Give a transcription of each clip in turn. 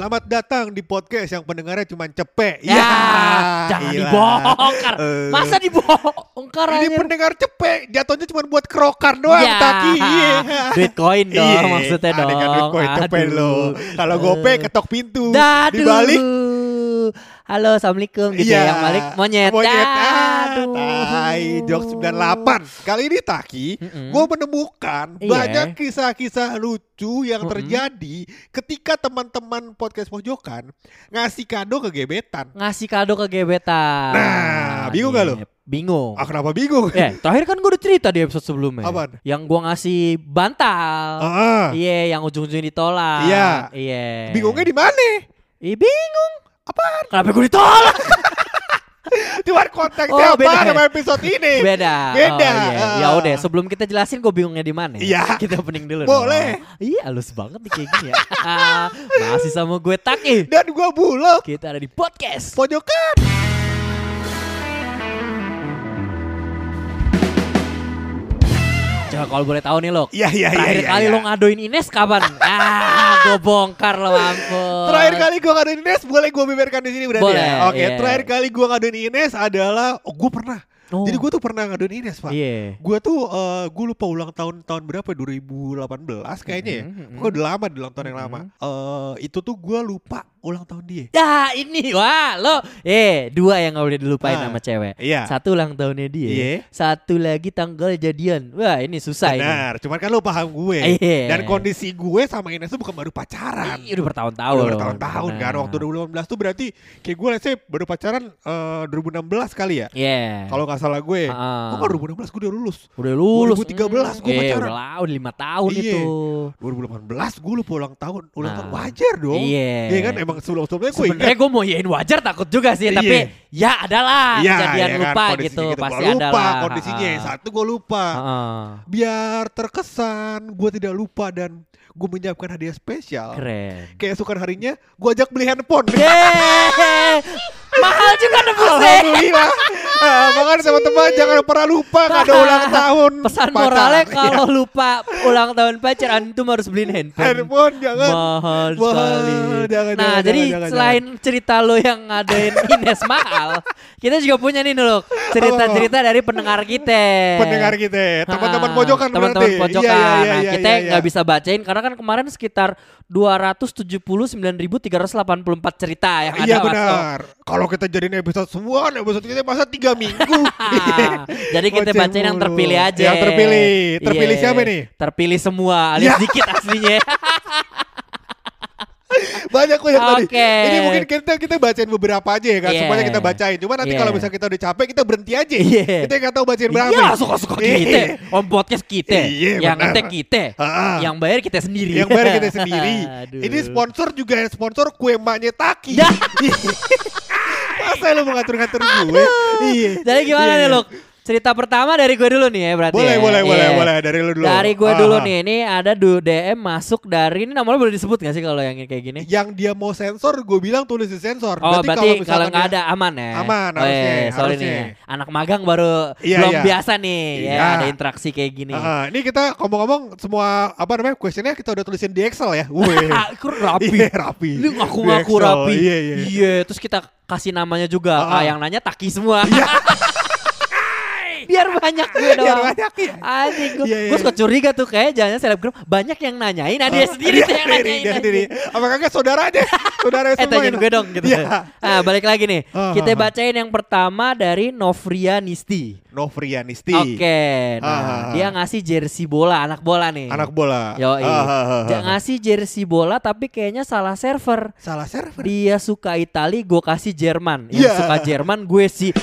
Selamat datang di podcast yang pendengarnya cuma cepek. Ya, jangan gila. dibongkar. Eh, Masa dibongkar ini anjir? pendengar cepek, jatuhnya cuma buat kerokan doang, Ya, Taki. Iya. duit koin dong Iya, maksudnya ada dong. kan duit koin cepek lo. Kalau gope ketok pintu, Daduh. dibalik Halo, assalamualaikum gitu ya. Yang balik monyet. Monyet. Aduh. Tai, jok 98. Kali ini Taki, Mm-mm. gue menemukan Iya. banyak kisah-kisah lucu yang Mm-mm. terjadi ketika teman-teman podcast pojokan ngasih kado ke gebetan. Ngasih kado ke gebetan. Nah, bingung gak lo? Bingung. Ah, kenapa bingung? Eh, terakhir kan gue udah cerita di episode sebelumnya. Apaan? Yang gue ngasih bantal. Iya, yang ujung-ujungnya ditolak. Iya. Iya. bingungnya di mana? Ih, bingung. Apaan? Kenapa gue ditolak? Cuman konteksnya Oh, apa beda. sama episode ini? Beda. Beda. Oh, iya. Ya Ah. udah, sebelum kita jelasin gue bingungnya di mana. Iya. Kita opening dulu. Boleh. dong. Iya, halus banget nih kayak gini ya. Masih sama gue Taki. Dan gua bulog Kita ada di podcast. pojokan. Coba kalau boleh tahu nih lo. Iya iya iya. Terakhir iya, kali iya. lo ngadoin Ines kapan? ah, gue bongkar lo ampun. Terakhir kali gua ngaduin Ines boleh gua beberkan di sini berarti Boleh, ya. Oke, iya. terakhir kali gua ngaduin Ines adalah oh gua pernah. Oh. Jadi gua tuh pernah ngaduin Ines, Pak. Iya. Gua tuh eh gua lupa ulang tahun tahun berapa 2018 kayaknya ya. Mhm, mhm. Gua udah lama di ulang tahun yang lama. Eh itu tuh gua lupa ulang tahun dia. Ya ini wah lo eh dua yang gak boleh dilupain Ah, sama cewek. Iya. Satu ulang tahunnya dia. Iya. Satu lagi tanggal jadian. Wah ini susah ini. Benar, cuman kan lu paham gue. Iya. Dan kondisi gue sama Ines tuh bukan baru pacaran. Iya, udah bertahun-tahun. Udah bertahun-tahun kan Nah. Waktu 2018 tuh berarti Kayak gue let's say baru pacaran eh, 2016 kali ya Iya. Kalau gak salah gue Ah. Oh kan 2016 gue udah lulus udah lulus 2013 gua Hmm, pacaran. Iya udah lah udah lima tahun Iya. itu 2018 gue lupa ulang tahun Ulang Nah. tahun wajar dong Iya. Iya kan emang sebelum-sebelumnya gue Sebenarnya gue mau yain wajar takut juga sih Iya. Tapi ya adalah Iya, kejadian iya kan, lupa gitu Gua Pasti lupa adalah. kondisinya Satu gue lupa. Ah. Biar terkesan Gue tidak lupa dan Gue menyiapkan hadiah spesial. Keren. Keesokan harinya Gue ajak beli handphone. Yeay! Mahal juga nebusnya. Alhamdulillah ah, Makanya teman-teman Jangan pernah lupa Kado ulang tahun Pesan pacar. moralnya Iya. kalau lupa ulang tahun pacar Antum harus beliin handphone. Handphone jangan. Mahal Mahal, sekali. jangan, Nah jangan, jadi jangan, jangan, selain cerita lo yang ngadain Ines mahal Kita juga punya nih loh Cerita-cerita dari pendengar kita. Pendengar kita. Teman-teman pojokan Teman-teman berarti pojokan. Iya, iya, Nah iya, kita iya, nggak iya. bisa bacain Karena kan kemarin sekitar 279.384 cerita yang ada Iya benar. Kalau kita jadiin episode semua Episode kita masa 3 minggu Jadi kita bacain yang terpilih aja. Yang terpilih. Terpilih Iya. siapa nih? Terpilih semua, alias Ya. dikit aslinya. Banyak kok yang tadi. Ini mungkin kita kita bacain beberapa aja ya kan Iya. Semuanya kita bacain Cuma nanti Iya. kalau misalnya kita udah capek Kita berhenti aja Iya. Kita nggak tahu bacain berapa Iya, suka-suka Iya. kita. Om podcast kita. Iya, yang ngetek kita. Ah. Yang bayar kita sendiri. Yang bayar kita sendiri. Ini sponsor juga sponsor kue emaknya Taki. Masa lu mau ngatur-ngatur gue Iya Jadi gimana nih iya. Luk? Cerita pertama dari gue dulu nih ya berarti Boleh, ya. boleh, boleh, Iya. boleh. Dari lu dulu. Dari gue Ah, dulu ah. nih. Ini ada DM masuk dari ini namanya boleh disebut gak sih kalau yang kayak gini? Yang dia mau sensor Gue bilang tulis di sensor Oh berarti, kalau misalkan nggak ada aman ya? Aman, Oh, iya, harusnya, Sorry harusnya. nih, anak magang baru Iya, belum iya. biasa nih ya Iya. ada interaksi kayak gini. Ah, ini kita ngomong-ngomong semua apa namanya questionnya kita udah tulisin di Excel ya. Wih. Ah, rapi. Iya, rapi. Lu ngaku-ngaku rapi. Iya, iya. terus kita kasih namanya juga. Ah. yang nanya Taki semua. Biar banyak gue doang. Biar banyak ya. Anjing gue, Iya, iya. gue suka curiga tuh kayak jangan selebgram banyak yang nanyain, dia Ah, sendiri tuh yang nanyain. dia sendiri. Apa kagak saudara aja? Saudara Eh semua tanyain ini. gue dong gitu. Iya. Nah balik lagi nih. Ah, Kita ah, ah. bacain yang pertama dari Novria Nisti. Novrianisti. Oke. Ah, Nah ah, ah. dia ngasih jersey bola anak bola nih. Anak bola. Yo Ah, ah, ah, ah. ngasih jersey bola tapi kayaknya salah server. Salah server. Dia suka Itali, gue kasih Jerman. Yang Iya. suka Jerman gue sih.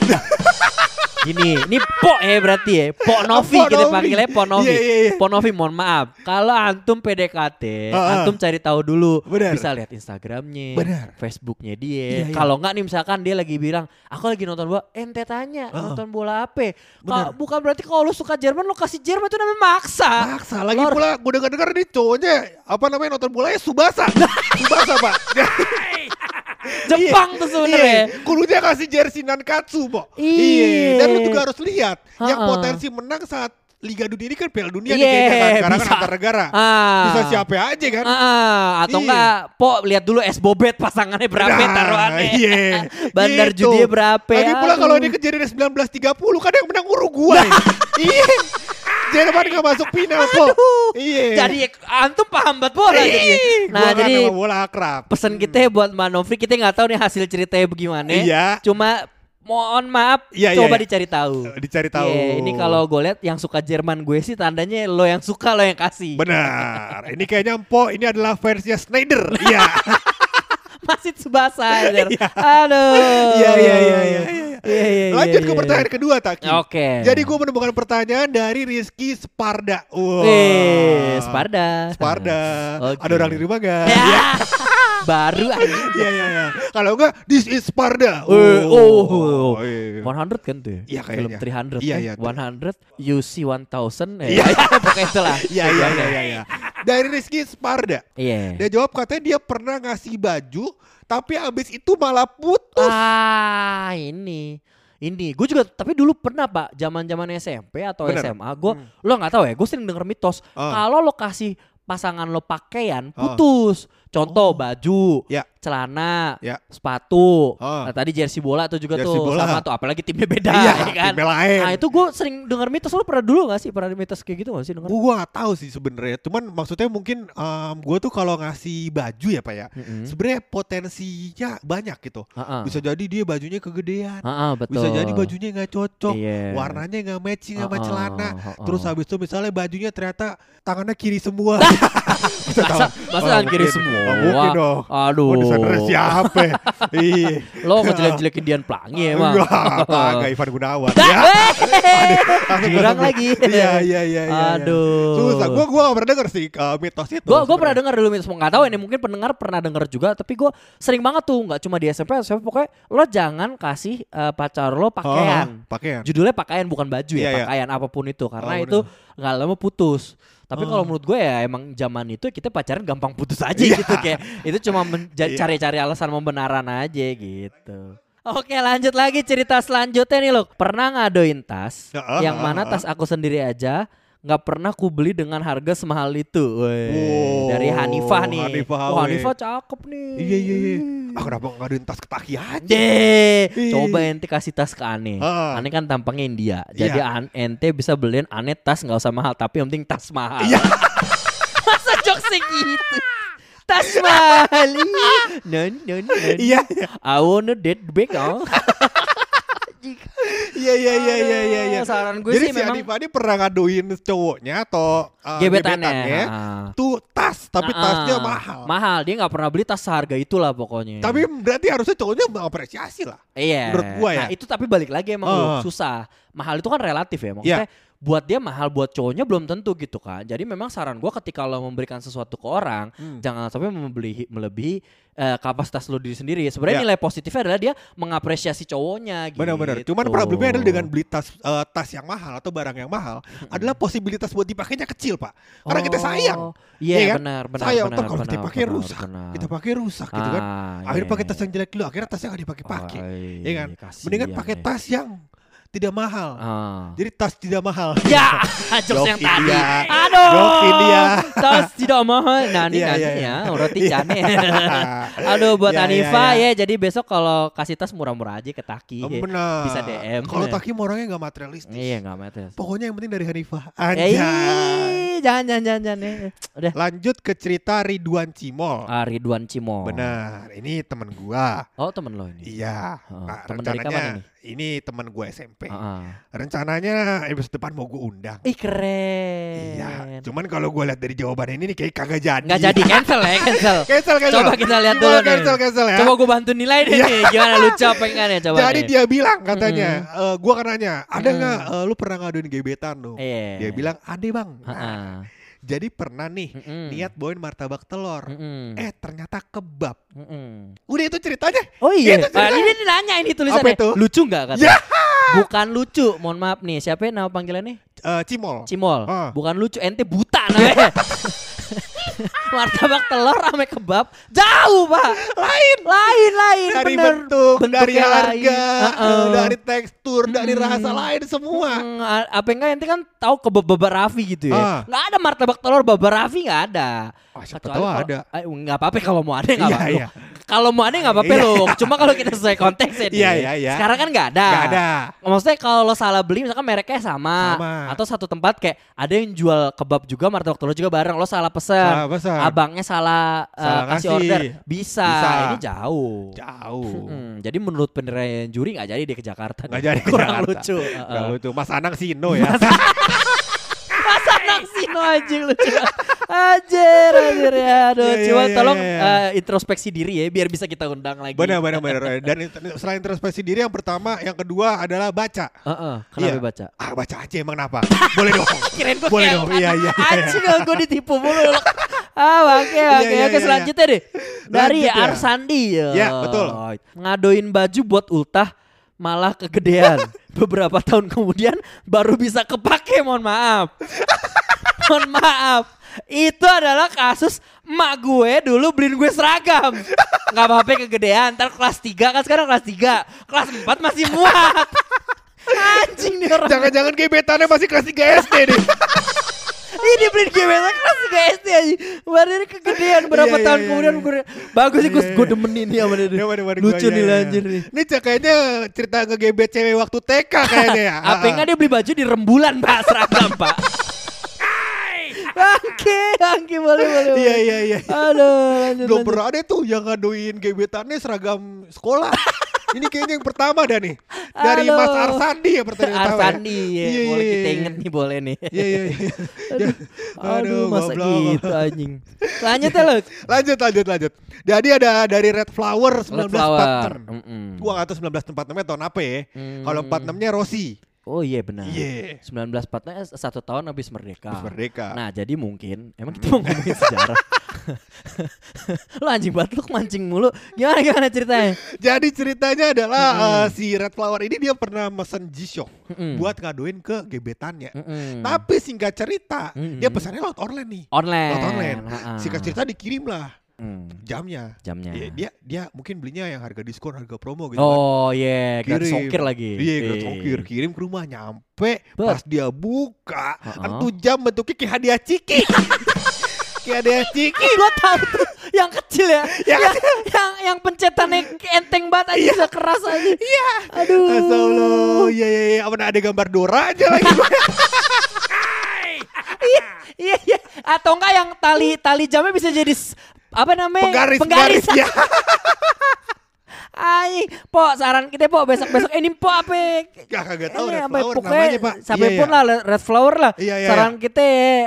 Gini, ini Po ya berarti ya. Po Novi Po kita panggilnya Po Novi. Iya, iya, iya. Po Novi mohon maaf. Kalau antum PDKT, Ah, ah. antum cari tahu dulu. Benar. Bisa lihat Instagramnya, Benar. Facebooknya dia. iya. Kalau enggak nih misalkan dia lagi bilang, aku lagi nonton bola, ente tanya Ah. nonton bola apa? Kau- bukan berarti kalau lu suka Jerman lu kasih Jerman itu namanya maksa. Maksa lagi Lor- pula gue denger-denger nih cowoknya apa namanya nonton bolanya Subasa. Subasa, Pak. Jepang tuh sebenarnya. Iya, Kurunya kasih jersey Nankatsu, Bo. Iya. Dan lu juga harus lihat yang potensi menang saat Liga Dunia ini kan Piala Dunia nih Iya, kayaknya kan sekarang bisa. kan antar negara. Ah. Bisa siapa aja kan? Ah, atau Iya. enggak, Po lihat dulu es bobet pasangannya berapa Nah, taruhannya. Iya. Bandar Gitu. judi berapa? Lagi pula kalau ini kejadian 1930 kan yang menang Uruguay. iya. Jerman gak masuk final, Po. Iya. Jadi antum paham banget bola jadi. Nah, gua kan jadi bola akrab. pesan kita ya buat Mbak Novri, kita nggak tahu nih hasil ceritanya bagaimana. Iya. Cuma mohon maaf, iya, coba iya. dicari tahu. Dicari tahu. Iya, ini kalau gue lihat yang suka Jerman gue sih tandanya lo yang suka lo yang kasih. Benar. Ini kayaknya Empo ini adalah versinya Snyder. Iya. Masih Tsubasa anjir. Aduh. Iya, iya, iya, iya, iya. Iya, iya, Lanjut iya, ke iya. pertanyaan kedua, Taki. Oke. Jadi gue menemukan pertanyaan dari Rizky Sparda. Wah. Eh, Sparda. Sparda. Oke. Ada orang di rumah gak? Ya. Baru anjing. Iya, iya, iya. Kalau enggak, this is Sparda. Eh, oh, iya. 100 kan tuh? Iya, Film kayaknya. 300 Iya, kan? iya. 100, you see 1000 eh, Iya. Pokoknya itulah. Iya, iya, iya, iya, iya. Dari Rizky Sparda. Iya. Dia jawab katanya dia pernah ngasih baju, tapi abis itu malah putus. Ah, ini. Ini, gue juga tapi dulu pernah pak, zaman-zaman SMP atau Bener. SMA, gue Hmm. lo nggak tahu ya, gue sering denger mitos Ah. kalau lo kasih pasangan lo pakaian Ah. putus. Contoh Oh. baju, Ya. celana, Ya. sepatu. Ah. Nah, tadi jersey bola tuh juga Jersey tuh bola. sama tuh, apalagi timnya beda Iya, ya kan. timnya lain. Nah itu gue sering denger mitos, lo pernah dulu gak sih pernah mitos kayak gitu gak sih denger? Gue gak tahu sih sebenarnya. Cuman maksudnya mungkin gue tuh kalau ngasih baju ya pak ya, Mm-mm. sebenarnya potensinya banyak gitu. Ah, ah. Bisa jadi dia bajunya kegedean. Ah, ah, betul. Bisa jadi bajunya nggak cocok, Iya. warnanya nggak matching sama Ah, ah, celana. ah, ah. Terus habis itu misalnya bajunya ternyata tangannya kiri semua. masa masa Oh, tangan kiri semua. Oh, mungkin dong. Aduh. Oh, desainernya siapa? Iya. Lo ngejelek-jelekin Dian Pelangi emang. Enggak, kagak Ivan Gunawan. Ya. eh, Jurang gua- lagi. Iya, iya, iya, iya. Aduh. Susah. Gua gua gak pernah denger sih uh, mitos itu. Gue gue pernah dengar dulu mitos nggak tahu ini mungkin pendengar pernah dengar juga tapi gue sering banget tuh nggak cuma di SMP SMP pokoknya lo jangan kasih eh, pacar lo pakaian Oh, pakaian. judulnya pakaian bukan baju ya Iya, iya. pakaian apa pun itu karena Oh, itu nggak lama putus tapi Oh. kalau menurut gue ya emang zaman itu kita pacaran gampang putus aja Iya. gitu kayak itu cuma Iya. cari-cari alasan pembenaran aja gitu Oke lanjut lagi cerita selanjutnya nih lo Pernah ngadoin tas Heeh, Yang heeh, mana heeh. tas aku sendiri aja nggak pernah ku beli dengan harga semahal itu Weh, Wow, Dari Hanifah nih Hanifah, Wah weh. Hanifah cakep nih Iya, iya, iya. Ah, kenapa nggak ada tas ketaki aja? Deh, Ih. coba ente kasih tas ke Ane. Ah. Ane kan tampangnya India. Jadi Iya. an- ente bisa beliin Ane tas nggak usah mahal, tapi yang penting tas mahal. Iya. Masa jokesnya gitu? Tas mahal. No, no, no. Iya, iya. I wanna date big oh. Iya, iya, iya, iya, iya, iya. Saran gue Jadi sih si memang ini pernah ngaduin cowoknya atau uh, gebetannya. Ah. tuh tas, tapi Ah, tasnya ah. mahal. Mahal, dia nggak pernah beli tas seharga itulah pokoknya. Tapi berarti harusnya cowoknya mengapresiasi lah. Iya. Menurut gua ya. Nah, itu tapi balik lagi emang. Lu, susah. Mahal itu kan relatif ya. Maksudnya buat dia mahal, buat cowoknya belum tentu gitu kan. Jadi memang saran gua ketika lo memberikan sesuatu ke orang, Hmm. jangan sampai membeli melebihi eh, kapasitas lo diri sendiri. Sebenarnya Ya. nilai positifnya adalah dia mengapresiasi cowoknya gitu. Benar-benar. Cuman problemnya adalah dengan beli tas eh, tas yang mahal atau barang yang mahal adalah posibilitas buat dipakainya kecil, Pak. Karena kita sayang. Oh, Iya, Iya kan? benar, benar, sayang benar, kalau benar, dipakai benar, rusak. benar. Kita pakai rusak gitu kan. Ah, Akhirnya iya, pakai tas iya. yang jelek dulu, akhirnya tasnya nggak dipakai-pakai. Oh, Iya kan? Mendingan pakai ya. tas yang tidak mahal. Ah. Jadi tas tidak mahal. Ya, jokes Jok yang tadi. Aduh. Gokil dia. Tas tidak mahal. Nah, ini Iya, kan iya, ya, iya. roti Iya. cane. Aduh buat iya, Anifa ya. Jadi besok kalau kasih tas murah-murah aja ke Taki. Oh, Benar. Bisa DM. Kalau Taki mau orangnya nggak materialistis. Iya nggak metes. Pokoknya yang penting dari Hanifah. Anjay. ih, jangan jangan jangan jangan. eh. Udah. Lanjut ke cerita Ridwan Cimol. Ah, Ridwan Cimo. Benar. Ini teman gua. Oh temen lo ini. Iya. Oh, Nah, temen dari kapan ini? Ini teman gua SMP. Ah. Rencananya episode depan mau gua undang. Ih keren. Iya. Cuman kalau gua lihat dari jawaban ini nih kayak kagak jadi. Nggak jadi cancel ya cancel. Cancel, cancel. Coba kita lihat dulu nih. Cancel, cancel ya. Coba gue bantu nilai deh nih. Gimana lucu apa enggak nih coba Jadi nih. dia bilang katanya, eh, gua kan nanya, ada Mm. nggak eh, lu pernah ngaduin gebetan lu? Iya. Dia bilang, ada bang. Nah, ah. Jadi pernah nih Mm-mm. niat bawain martabak telur. Mm-mm. Eh ternyata kebab. Mm-mm. Udah itu ceritanya. Oh iya. Itu ceritanya. ini dia nanya ini tulisannya. Apa itu? Lucu nggak kata? Ya. Bukan lucu. Mohon maaf nih. Siapa yang nama panggilannya? Eh, Cimol. Cimol. Ah. Bukan lucu. Ente buta namanya. Martabak telur sama kebab jauh pak. Lain. Lain lain. Dari bener. bentuk, dari Bentuknya harga, lain. eh, Uh-uh. dari tekstur, dari Mm. rasa lain semua. Hmm, apa enggak ente kan tahu kebab baba Raffi gitu ya. Ah. Nggak ada martabak telur baba Raffi nggak ada. Wah, siapa tahu ada. Eh, nggak apa-apa kalau mau ada nggak Iya, apa-apa. iya. Kalau mau ada nggak apa-apa Iya. loh. Cuma kalau kita sesuai konteks ya. Iya, iya, iya. Sekarang kan nggak ada. Gak ada. Maksudnya kalau lo salah beli misalkan mereknya sama, Sama. atau satu tempat kayak ada yang jual kebab juga martabak telur juga bareng lo salah pesen. Salah pesan. Abangnya salah, uh, Salah kasih ngasih. order. Bisa. Bisa. Ini jauh. Jauh. Mm, jadi menurut penilaian juri nggak jadi dia ke Jakarta. Nggak jadi Kurang Jakarta. lucu. Gak Heeh. lucu. Mas Anang Sino ya. Masa sino anjing lucu. Anjir, anjir ya. Aduh, iya, coba iya, tolong iya, iya. eh, introspeksi diri ya biar bisa kita undang lagi. benar, benar, benar. Dan selain introspeksi diri yang pertama, yang kedua adalah baca. Heeh, kenapa Iya. baca? Ah, baca aja emang kenapa? Boleh dong. Kirain gue Boleh dong. Iya, iya. iya. Anjing gue ditipu mulu. ah, oke, Iya, oke, iya, oke. Selanjutnya deh. Dari Lanjut ya. Arsandi. Ya, betul. Ngadoin baju buat ultah malah kegedean. Beberapa tahun kemudian baru bisa kepake, mohon maaf. Mohon maaf. Itu adalah kasus emak gue dulu beliin gue seragam. Nggak apa-apa kegedean. Ntar kelas 3 kan sekarang kelas 3. Kelas 4 masih muat. Anjing nih orang. Jangan-jangan gebetannya masih kelas 3 SD nih. Ini beliin gebetan kelas 3 SD aja. Baru ini kegedean berapa Iya, iya, tahun iya, kemudian iya. gue bagus sih gue Iya, gue demen ini sama dia. Lucu nih lanjir nih. Ini kayaknya cerita ngegebet cewek waktu TK kayaknya ya. Apa enggak dia beli baju di rembulan Pak seragam Pak. Oke, oke boleh boleh. Iya iya iya. Aduh, lanjut. Belum lanjut. pernah ada tuh yang ngaduin gebetannya seragam sekolah. Ini kayaknya yang pertama dah nih. Dari Aduh. Mas Arsandi ya pertanyaan pertama. ya? Arsandi ya. Iya, boleh iya, kita iya. inget nih boleh nih. Iya iya iya. Ya, Aduh, masa goblok. gitu anjing. Lanjut ya lu. Lanjut lanjut lanjut. Jadi ada dari Red Flower 1946. Red Flower. Mm-mm. Gua nggak tahu 1946 tahun apa ya. Hmm. Kalau 46-nya Rossi. Oh iya benar. Iya. 1945 satu tahun habis merdeka. Habis merdeka. Nah jadi mungkin emang kita mau ngomongin sejarah. lu anjing banget lu mancing mulu. Gimana gimana ceritanya? Jadi ceritanya adalah eh, si Red Flower ini dia pernah mesen G-Shock Mm-mm. buat ngaduin ke gebetannya. Mm-mm. Tapi singkat cerita, Mm-mm. dia pesannya lewat online nih. online. Lewat online. Ha-ha. Singkat cerita dikirim lah Hmm, jamnya. jamnya. Dia, dia dia mungkin belinya yang harga diskon, harga promo gitu kan. Oh iya, gratis Kirim. ongkir lagi. Iya, gratis Eh. ongkir. Kirim ke rumah, nyampe. Bet. Pas dia buka, Ha-ha. kan tuh jam bentuknya kayak hadiah ciki. kayak hadiah ciki. Gua tahu tuh yang kecil ya. Yang yang, yang yang pencetannya enteng banget aja bisa keras aja. Iya. Aduh. Astagfirullah. Iya, iya, iya. Apa ada gambar Dora aja lagi. Iya iya. Atau enggak yang tali tali jamnya bisa jadi apa namanya? Penggaris, Penggaris. penggaris. Ya. Ay, po saran kita po besok besok ini po apa? Gak kagak tahu Red Flower pokoknya namanya, Pak. Sampai Iya, pun iya. lah Red Flower lah. Iya, iya, Saran kita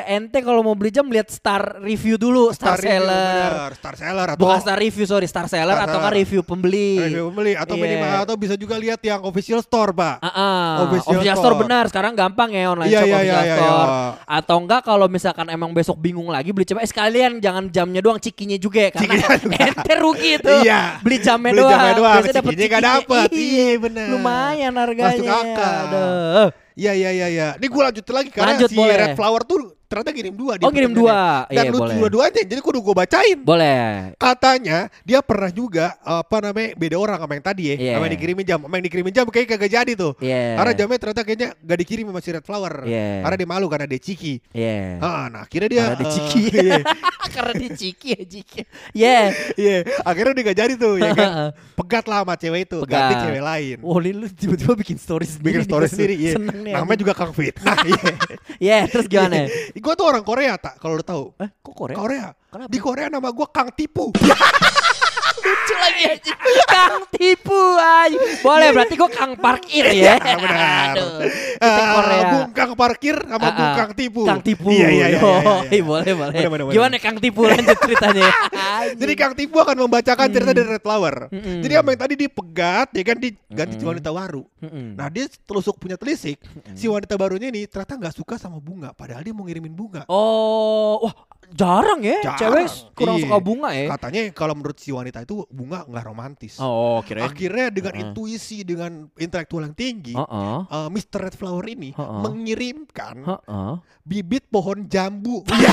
ente kalau mau beli jam lihat star review dulu, star, review, seller. bener. Star seller atau Bukan star review sorry, star seller Star atau kan review pembeli. review pembeli atau Iya. minimal atau bisa juga lihat yang official store, Pak. Ah, ah. Official official, store. store. benar sekarang gampang ya online Iya, shop iya, official iya, iya, store. iya. Atau enggak kalau misalkan emang besok bingung lagi beli coba eh sekalian jangan jamnya doang cikinya juga ya karena ente rugi tuh. Iya. Beli jamnya doang. Doang, Biasanya nggak dapet. Iya, bener. Lumayan harganya. Masuk akal. Aduh. Iya iya iya iya. Ini gue lanjutin lagi karena Lanjut, si boleh. Red Flower tuh ternyata ngirim dua dia Oh, ngirim pertanyaannya. dua. Dan Iya, lucu boleh. dua-duanya jadi kudu gue bacain Boleh. katanya dia pernah juga apa namanya beda orang sama yang tadi ya Iya. sama yang dikirimin jam sama yang dikirimin jam kayak kagak jadi tuh Iya. karena jamnya ternyata kayaknya gak dikirim sama si Red Flower Iya. karena dia malu karena dia ciki Iya. Ah, nah akhirnya dia Karena dia eh, ciki. iya, Karena dia ciki ya ciki. Iya. iya. akhirnya dia gak jadi tuh ya kan pegat lah sama cewek itu ganti Pegat. cewek lain Wah, ini lu tiba-tiba bikin story sendiri. bikin story nih, sendiri iya nih. namanya juga Kang Fitnah iya Iya, terus gimana? Gue tuh orang Korea tak kalau lu tahu Eh, kok Korea? Korea Kenapa? di Korea nama gue Kang Tipu Lucu lagi aja. Kang tipu aja. Boleh berarti gua Kang parkir ya. Iya, benar. Aduh. Kita Eh, Korea. Bungkang parkir sama Ah, ah. Bungkang tipu. Kang tipu. Iya iya iya. Iya, iya. iya, boleh boleh. Bener, bener. Gimana Kang tipu lanjut ceritanya? Jadi Kang Tipu akan membacakan cerita dari Red Flower. Mm-mm. Jadi apa yang tadi dipegat, ya kan diganti Mm-mm. wanita baru. Mm-mm. Nah dia telusuk punya telisik, si wanita barunya ini ternyata nggak suka sama bunga, padahal dia mau ngirimin bunga. Oh, wah jarang ya Jarang. cewek kurang Iya. suka bunga ya. Katanya kalau menurut si wanita itu bunga nggak romantis. Oh, kira. Akhirnya dengan Heeh. intuisi, dengan intelektual yang tinggi, Heeh. eh, Mr. Red Flower ini Heeh. mengirimkan Heeh. bibit pohon jambu. Iya,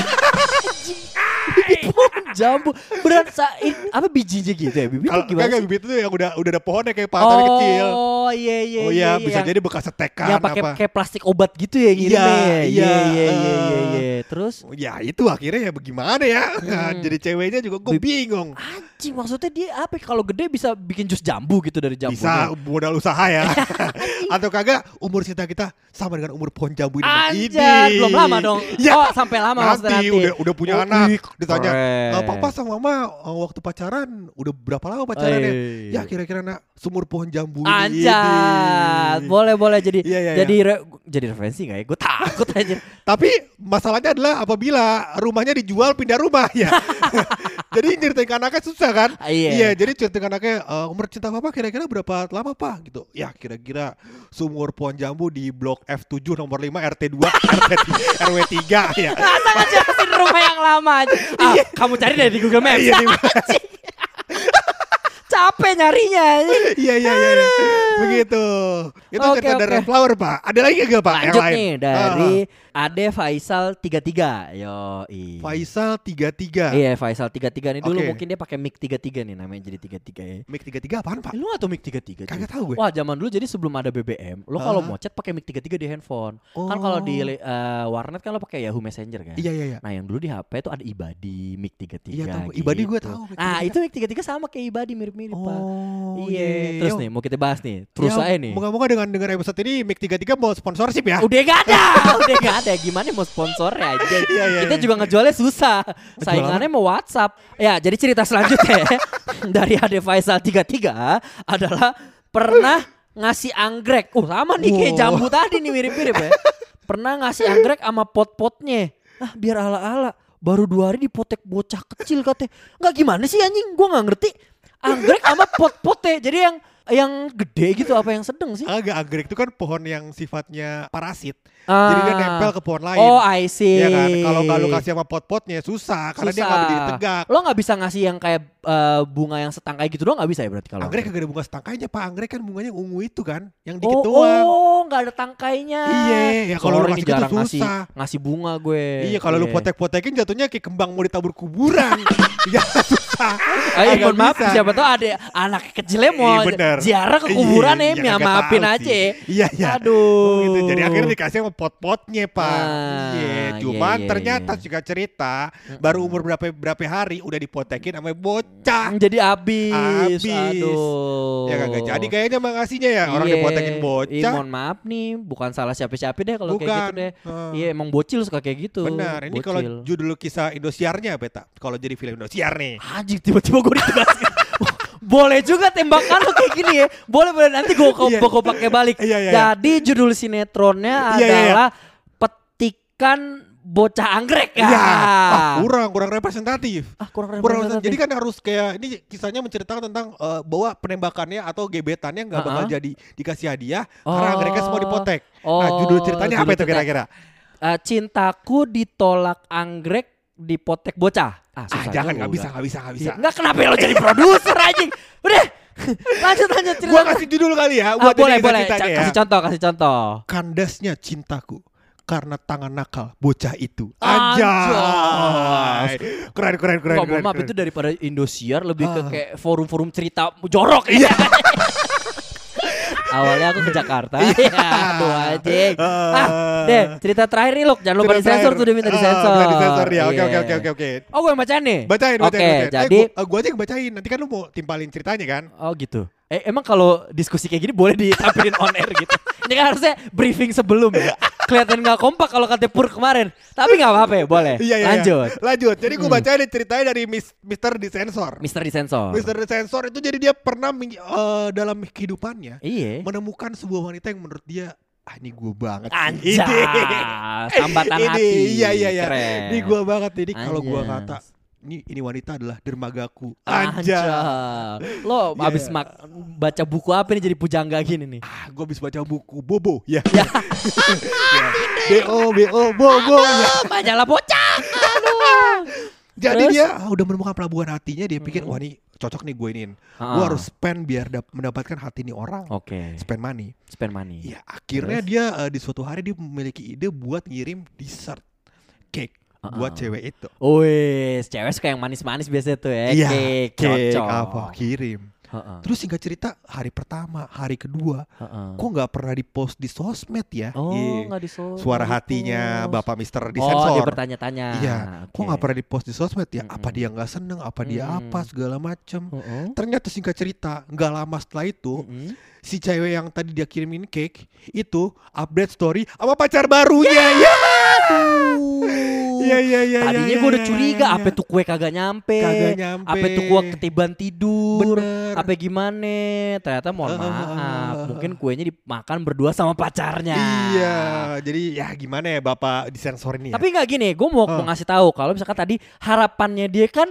Bibit pohon jambu. Beneran i- apa bijinya gitu ya? Bibit kalau tuh gimana kagak bibit itu yang udah udah ada pohonnya kayak kecil. Oh, iya iya Oh iya. iya, bisa yang- jadi bekas setekan yang pakai apa. kayak plastik obat gitu ya. Iya, ya? iya, iya iya iya eh. iya. Terus Ya itu akhirnya ya bagaimana ya Hmm. Jadi ceweknya juga gue bingung anjing maksudnya dia apa ya? kalau gede bisa bikin jus jambu gitu dari jambu. Bisa modal usaha ya Atau kagak umur cinta kita sama dengan umur pohon jambu ini Anjir, belum lama dong. Ya, Oh, sampai lama nanti, nanti. udah udah punya Oh, anak wih, Ditanya keren. "Eh, Papa sama mama eh, waktu pacaran Udah berapa lama pacarannya Eh. Ya kira-kira nak Sumur pohon jambu ini boleh boleh jadi Iya, iya, jadi re- jadi referensi nggak ya? Gue takut aja. Tapi masalahnya adalah apabila rumahnya dijual pindah rumah ya. jadi nyeritain ke anaknya susah kan? Ah, iya. jadi ceritain ke anaknya "Eh, umur cinta papa kira-kira berapa lama pak gitu. Ya kira-kira sumur pohon jambu di blok F7 nomor 5 RT 2 RT RW 3 ya. Masa ngejelasin rumah yang lama aja. Ah, kamu cari deh di Google Maps. Iya, Capek nyarinya. Iya iya iya. iya. Begitu. Itu Oke, cerita dari oke. Red Flower pak. Ada lagi gak pak? Lanjut yang lain? nih dari Ah, Ade Faisal 33. Yo, i. Faisal 33. Iya, Faisal 33 nih dulu mungkin dia pakai mic 33 nih namanya jadi 33 ya. Mic 33 apaan pak? Eh, Lu gak tau mic 33? cuy? Kagak tahu gue. Wah, zaman dulu jadi sebelum ada BBM, lo kalau Ah. mau chat pakai mic 33 di handphone. Kan kalau di Oh. eh, warnet kan lo pakai Yahoo Messenger kan. Iya iya iya. Nah, yang dulu di HP itu ada Ibadi mic 33 Iya, tahu. Ibadi gue gitu. tahu, Nah, 33. itu mic 33 sama kayak Ibadi mirip-mirip, Pak. Oh Iya. Terus Yo. nih mau kita bahas nih. Terus Ya, aja nih. Moga-moga dengan dengan episode ini Mic 33 mau sponsorship ya. Udah gak ada, udah gak ada. Gimana mau sponsornya aja? Iya, iya, Kita iya. juga ngejualnya susah. Saingannya mau WhatsApp. Ya, jadi cerita selanjutnya dari Ade Faisal 33 adalah pernah ngasih anggrek. Oh, sama nih kayak Wow. jambu tadi nih mirip-mirip ya. Pernah ngasih anggrek sama pot-potnya. Ah, biar ala-ala. Baru dua hari dipotek bocah kecil katanya. Nggak gimana sih anjing? Gua nggak ngerti. Anggrek sama pot-potnya. Jadi yang yang gede gitu apa yang sedang sih? Agak anggrek itu kan pohon yang sifatnya parasit. Jadi dia Ah. nempel ke pohon lain. Oh, I see. Iya kan? Kalau nggak lu kasih sama pot-potnya susah karena dia nggak Susah. berdiri tegak. Lo nggak bisa ngasih yang kayak eh, bunga yang setangkai gitu doang nggak bisa ya berarti kalau Anggrek kagak ada bunga setangkainya Pak. Anggrek kan bunganya yang ungu itu kan, yang dikit oh, doang. oh, nggak ada tangkainya. Iya, ya kalau nih, gitu jarang ngasih ngasih bunga gue. Iya, kalau lu Iya. potek-potekin jatuhnya kayak kembang mau ditabur kuburan. ya susah. Ayo, mohon maaf bisa. siapa tahu ada anak kecilnya mau Iya, ziarah ke kuburan ya, iya, ya kagak maafin aja. sih. Iya, iya. Aduh. Oh, gitu. Jadi akhirnya dikasih sama pot-potnya pak. Ah, iya, iya, cuman iya, ternyata iya. singkat cerita baru umur berapa berapa hari udah dipotekin sama bocah. Jadi abis. Abis. Aduh. Ya kagak jadi kayaknya makasihnya ya orang Iya. dipotekin bocah. mohon maaf nih, bukan salah siapa-siapa deh kalau kayak gitu deh. Heeh. Iya, emang bocil suka kayak gitu. Benar, ini kalau judul kisah Indosiarnya apa? Kalau jadi film Indosiar nih. Anjing tiba-tiba gue ditegaskan. boleh juga tembakan lo kayak gini ya. Boleh boleh nanti gue Iya. gue pakai balik. Iya, iya, iya. Jadi judul sinetronnya Iya, iya, iya. adalah petikan bocah anggrek ya. Iya, ah, kurang kurang representatif. Ah, kurang Kurang representatif. jadi kan harus kayak ini kisahnya menceritakan tentang eh, bahwa penembakannya atau gebetannya nggak bakal Uh-uh. jadi dikasih hadiah karena anggrek semua dipotek. Oh, nah, judul ceritanya judul apa itu kira-kira? Eh, cintaku ditolak anggrek dipotek bocah. Ah, Ah, jangan nggak bisa, nggak bisa, nggak bisa. Iya, Nggak kenapa lo jadi produser anjing. Udah. lanjut lanjut cerita. Gua kasih judul kali ya Ah, buat boleh kisah boleh. Ca- ya. Kasih contoh kasih contoh. Kandasnya cintaku. Karena tangan nakal bocah itu. Anjay. Anjay. Keren keren keren. Keren, maaf keren. itu daripada Indosiar lebih ke Ah. kayak forum-forum cerita jorok ya. Awalnya aku ke Jakarta. ya, aduh anjing. Ah, deh, cerita terakhir nih, Luk. Jangan lupa disensor terakhir. tuh dia minta Ah, disensor. minta disensor ya. Oke Iya. oke oke oke oke. Oh, gue yang bacain nih. Bacain, bacain, Oke, bacain. jadi eh, gua, gua aja yang bacain. Nanti kan lu mau timpalin ceritanya kan? Oh gitu. Eh emang kalau diskusi kayak gini boleh ditampilin on air gitu. Ini kan harusnya briefing sebelum ya. Kelihatan nggak kompak kalau kata Pur kemarin. Tapi nggak apa-apa ya, boleh. Iya, iya, Lanjut. iya. Lanjut. Jadi gue Hmm. bacain nih ceritanya dari Mis- Mr. Disensor. Mister disensor. Mr. Disensor itu jadi dia pernah eh, dalam kehidupannya Iya. menemukan sebuah wanita yang menurut dia ah ini gue banget sih." Anjas. Ini. Sambatan Ini, hati. Iya iya iya. Keren. Ini gue banget ini kalau gue kata ini ini wanita adalah dermagaku. Anjay. Lo Iya, abis mak baca buku apa nih jadi pujangga gini nih? Ah, gue habis baca buku Bobo ya. Ya. Ya. BO BO Bobo ya. Majalah bocah. Aduh. Jadi Terus? dia ah, udah menemukan pelabuhan hatinya dia pikir Mm-mm. wah ini cocok nih gue iniin. Gue harus spend biar dap- mendapatkan hati nih orang. Oke. Spend money. Spend money. Ya akhirnya Terus? dia eh, di suatu hari dia memiliki ide buat ngirim dessert cake Ah, buat ah. cewek itu. Wih, cewek suka yang manis-manis biasanya tuh ya. Cake, cake cocok. apa kirim. Heeh, Terus singkat cerita hari pertama, hari kedua, heeh. kok nggak pernah dipost di sosmed ya? Oh, Iya. nggak di so- Suara nggak hatinya. Bapak Mister Oh, dia bertanya-tanya. Iya, kok Oke. nggak pernah dipost di sosmed ya? Apa Mm-mm. dia nggak seneng? Apa dia Mm. apa segala macem? Heeh. Ternyata singkat cerita, nggak lama setelah itu, Mm-mm. si cewek yang tadi dia kirimin cake itu update story sama pacar barunya. Ya, iya iya iya. Tadinya iya, gue udah iya, curiga, iya, apa iya. tuh kue kagak nyampe, Kagak nyampe. apa tuh gue ketiban tidur, Bener. apa gimana? Ternyata mohon Eh, maaf, mungkin kuenya dimakan berdua sama pacarnya. Iya, jadi ya gimana ya Bapak di sensor ini ya? Tapi nggak gini, gue mau, mau Eh. ngasih tahu kalau misalkan tadi harapannya dia kan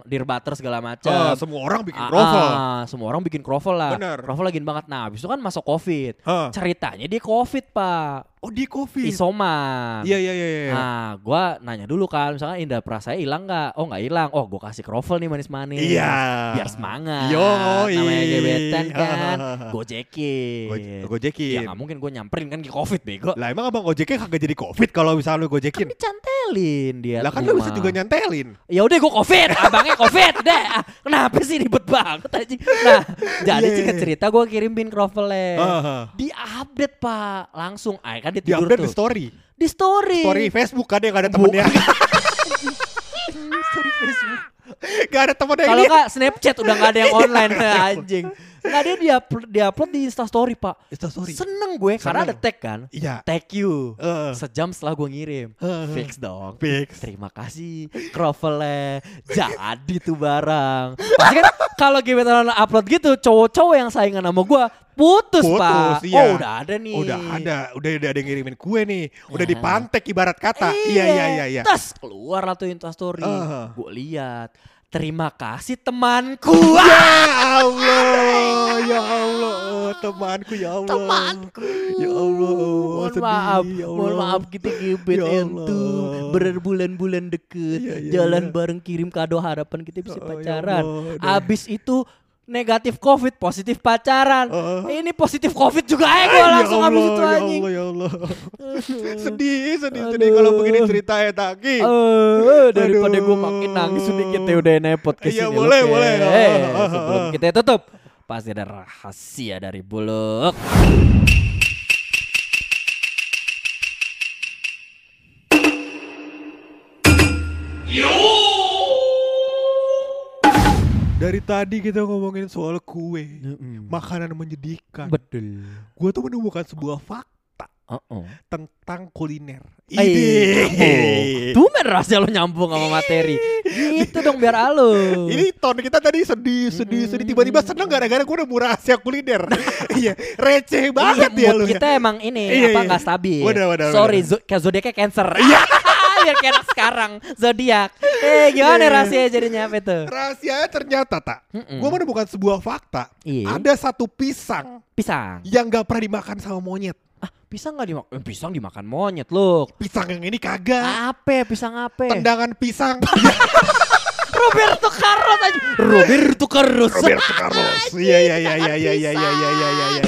Dear Butter segala macam. Uh, ah, semua orang bikin ah, croffle. Uh, ah, uh, semua orang bikin croffle lah. Bener. Lagi banget. Nah, habis itu kan masuk Covid. Uh. Ceritanya dia Covid, Pak. Oh, dia Covid. Isoman. Iya, iya, iya, iya. iya. Nah, gua nanya dulu kan, misalnya indah perasaan hilang nggak? Oh, nggak hilang. Oh, gua kasih croffle nih manis-manis. Iya. Yeah. Biar semangat. Yo, namanya gebetan kan. Gojekin. Go gojekin. Ya nggak mungkin gue nyamperin kan ke Covid bego. Lah emang Abang gue Gojeknya kagak jadi Covid kalau misalnya lu kan gojekin. Kan dicantelin dia. Lah kan lu bisa juga nyantelin. Ya udah gue Covid, abangnya covid deh. Ah, Kenapa sih ribet banget aja? Nah, jadi Iya, singkat iya. cerita gue kirimin crovelnya. Haha. Di update pak, langsung. Ah kan dia Di tidur update tuh. di story. Di story. Story Facebook kan yang gak ada temennya. story Facebook. gak ada temennya Kalau nggak Snapchat udah nggak ada yang online anjing. Nggak dia dia upload di Insta Story pak. Insta story. Seneng gue karena ada Seneng. tag kan. Iya. Tag you. Heeh. Sejam setelah gue ngirim. Heeh. Fix dong. Fix. Terima kasih Crovelnya Jadi tuh barang Pasti kan kalau gebetan upload gitu Cowok-cowok yang saingan sama gue Putus, Putus, pak iya. Oh udah ada nih Udah ada, udah udah ada yang ngirimin kue nih. Udah Ya. dipantek ibarat kata. Iya iya iya iya. Terus keluar lah tuh Insta Story Ah. Gue lihat Terima kasih temanku Ya Allah, ya Allah, temanku ya Allah. Temanku Ya Allah, Mohon sedih, maaf ya Mohon Allah. maaf kita gebet Ya itu Berbulan-bulan deket Iya, iya, Jalan iya. bareng kirim kado harapan kita bisa Oh, ya pacaran Allah, deh. Abis itu negatif covid positif pacaran Heeh. ini positif covid juga ya gue Ya langsung Allah, abis itu ya anjing Allah, ya Allah. sedih, sedih, sedih kalau begini cerita ya Taki. Eh, daripada gue makin nangis sedikit ya udah nepot ke Iya, boleh, boleh. Eh, ah, sebelum kita tutup pasti ada rahasia dari buluk Dari tadi kita ngomongin soal kue, makanan menyedihkan. betul Gue tuh menemukan sebuah fakta Oh, tentang kuliner. Eh, Ide. Tuh men rahasia lo nyambung sama materi Gitu dong biar alus Ini tahun kita tadi sedih, sedih, sedih. Tiba-tiba seneng gara-gara gue nemu rahasia kuliner. Iya, receh banget Iya, ya lu. ya. kita emang ini Iya, apa iya. nggak stabil. Sorry, zodiaknya cancer. Iya. Biar kayak anak sekarang zodiak. Eh gimana Iya. rahasia jadinya apa itu? Rahasianya ternyata tak. Mm-mm. Gue menemukan sebuah fakta. Iya. Ada satu pisang Pisang. yang gak pernah dimakan sama monyet. Ah, pisang nggak dimakan? pisang dimakan monyet loh. Pisang yang ini kagak. Apa? Pisang apa? Tendangan pisang. Roberto Carlos aja. Roberto Carlos. Roberto Carlos. Iya iya iya iya iya iya iya iya iya iya.